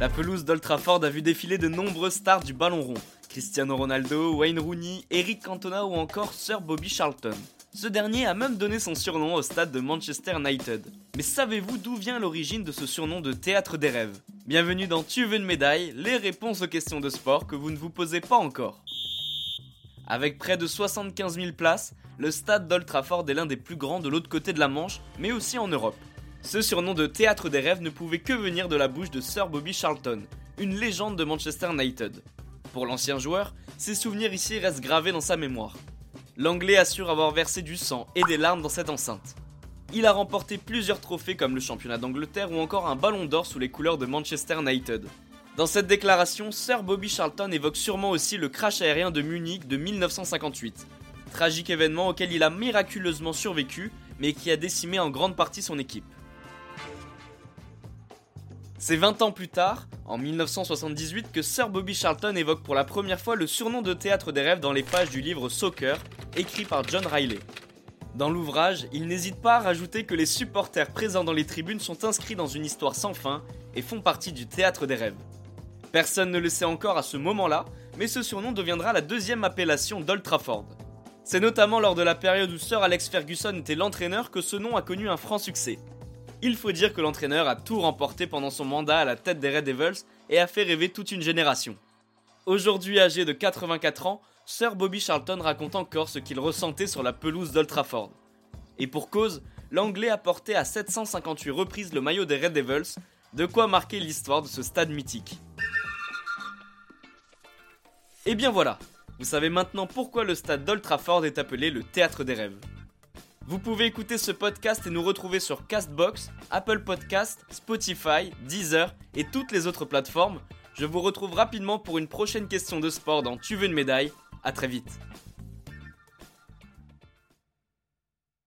La pelouse d'Old Trafford a vu défiler de nombreuses stars du ballon rond. Cristiano Ronaldo, Wayne Rooney, Eric Cantona ou encore Sir Bobby Charlton. Ce dernier a même donné son surnom au stade de Manchester United. Mais savez-vous d'où vient l'origine de ce surnom de théâtre des rêves? Bienvenue dans Tu veux une médaille, les réponses aux questions de sport que vous ne vous posez pas encore. Avec près de 75 000 places, le stade d'Old Trafford est l'un des plus grands de l'autre côté de la Manche, mais aussi en Europe. Ce surnom de théâtre des rêves ne pouvait que venir de la bouche de Sir Bobby Charlton, une légende de Manchester United. Pour l'ancien joueur, ses souvenirs ici restent gravés dans sa mémoire. L'Anglais assure avoir versé du sang et des larmes dans cette enceinte. Il a remporté plusieurs trophées comme le championnat d'Angleterre ou encore un ballon d'or sous les couleurs de Manchester United. Dans cette déclaration, Sir Bobby Charlton évoque sûrement aussi le crash aérien de Munich de 1958. Tragique événement auquel il a miraculeusement survécu, mais qui a décimé en grande partie son équipe. C'est 20 ans plus tard, en 1978, que Sir Bobby Charlton évoque pour la première fois le surnom de théâtre des rêves dans les pages du livre Soccer, écrit par John Riley. Dans l'ouvrage, il n'hésite pas à rajouter que les supporters présents dans les tribunes sont inscrits dans une histoire sans fin et font partie du théâtre des rêves. Personne ne le sait encore à ce moment-là, mais ce surnom deviendra la deuxième appellation d'Old Trafford. C'est notamment lors de la période où Sir Alex Ferguson était l'entraîneur que ce nom a connu un franc succès. Il faut dire que l'entraîneur a tout remporté pendant son mandat à la tête des Red Devils et a fait rêver toute une génération. Aujourd'hui âgé de 84 ans, Sir Bobby Charlton raconte encore ce qu'il ressentait sur la pelouse d'Old Trafford. Et pour cause, l'Anglais a porté à 758 reprises le maillot des Red Devils, de quoi marquer l'histoire de ce stade mythique. Et bien voilà, vous savez maintenant pourquoi le stade d'Old Trafford est appelé le théâtre des rêves. Vous pouvez écouter ce podcast et nous retrouver sur Castbox, Apple Podcast, Spotify, Deezer et toutes les autres plateformes. Je vous retrouve rapidement pour une prochaine question de sport dans Tu veux une médaille. A très vite.